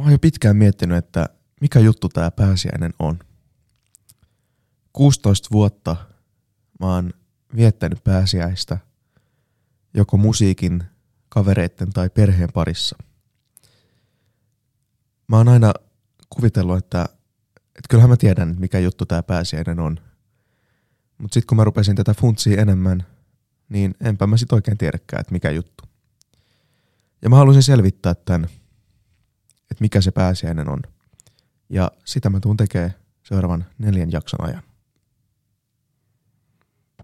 Mä oon jo pitkään miettinyt, että mikä juttu tää pääsiäinen on. 16 vuotta mä oon viettänyt pääsiäistä joko musiikin, kavereitten tai perheen parissa. Mä oon aina kuvitellut, että, että kyllähän mä tiedän, mikä juttu tää pääsiäinen on. Mutta sitten kun mä rupesin tätä funtsia enemmän, niin enpä mä sit oikein tiedäkään, että mikä juttu. Ja mä halusin selvittää tämän, mikä se pääsiäinen on. Ja sitä mä tuun tekemään seuraavan neljän jakson ajan.